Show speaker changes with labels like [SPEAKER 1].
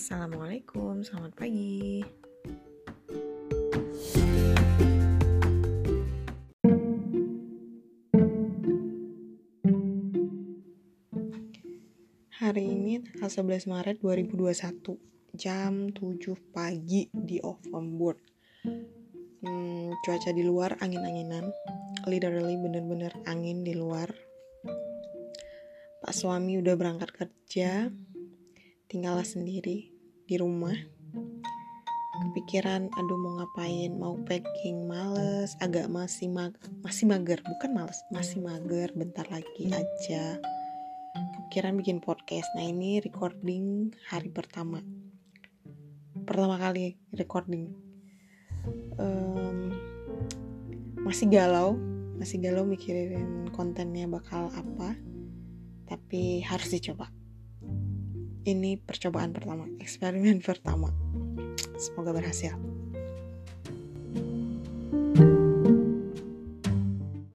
[SPEAKER 1] Assalamualaikum, selamat pagi. Hari ini tanggal 11 Maret 2021 Jam 7 pagi di Offenburg. Hmm, Cuaca di luar angin-anginan. Literally bener-bener angin di luar. Pak suami udah berangkat kerja Tinggallah sendiri di rumah. Kepikiran aduh mau ngapain? Mau packing males. Agak masih mag masih mager. Bukan males masih mager. Bentar lagi aja. Kepikiran bikin podcast. Nah ini recording hari pertama. Pertama kali recording. Um, masih galau. Masih galau mikirin kontennya bakal apa. Tapi harus dicoba ini percobaan pertama eksperimen pertama Semoga berhasil.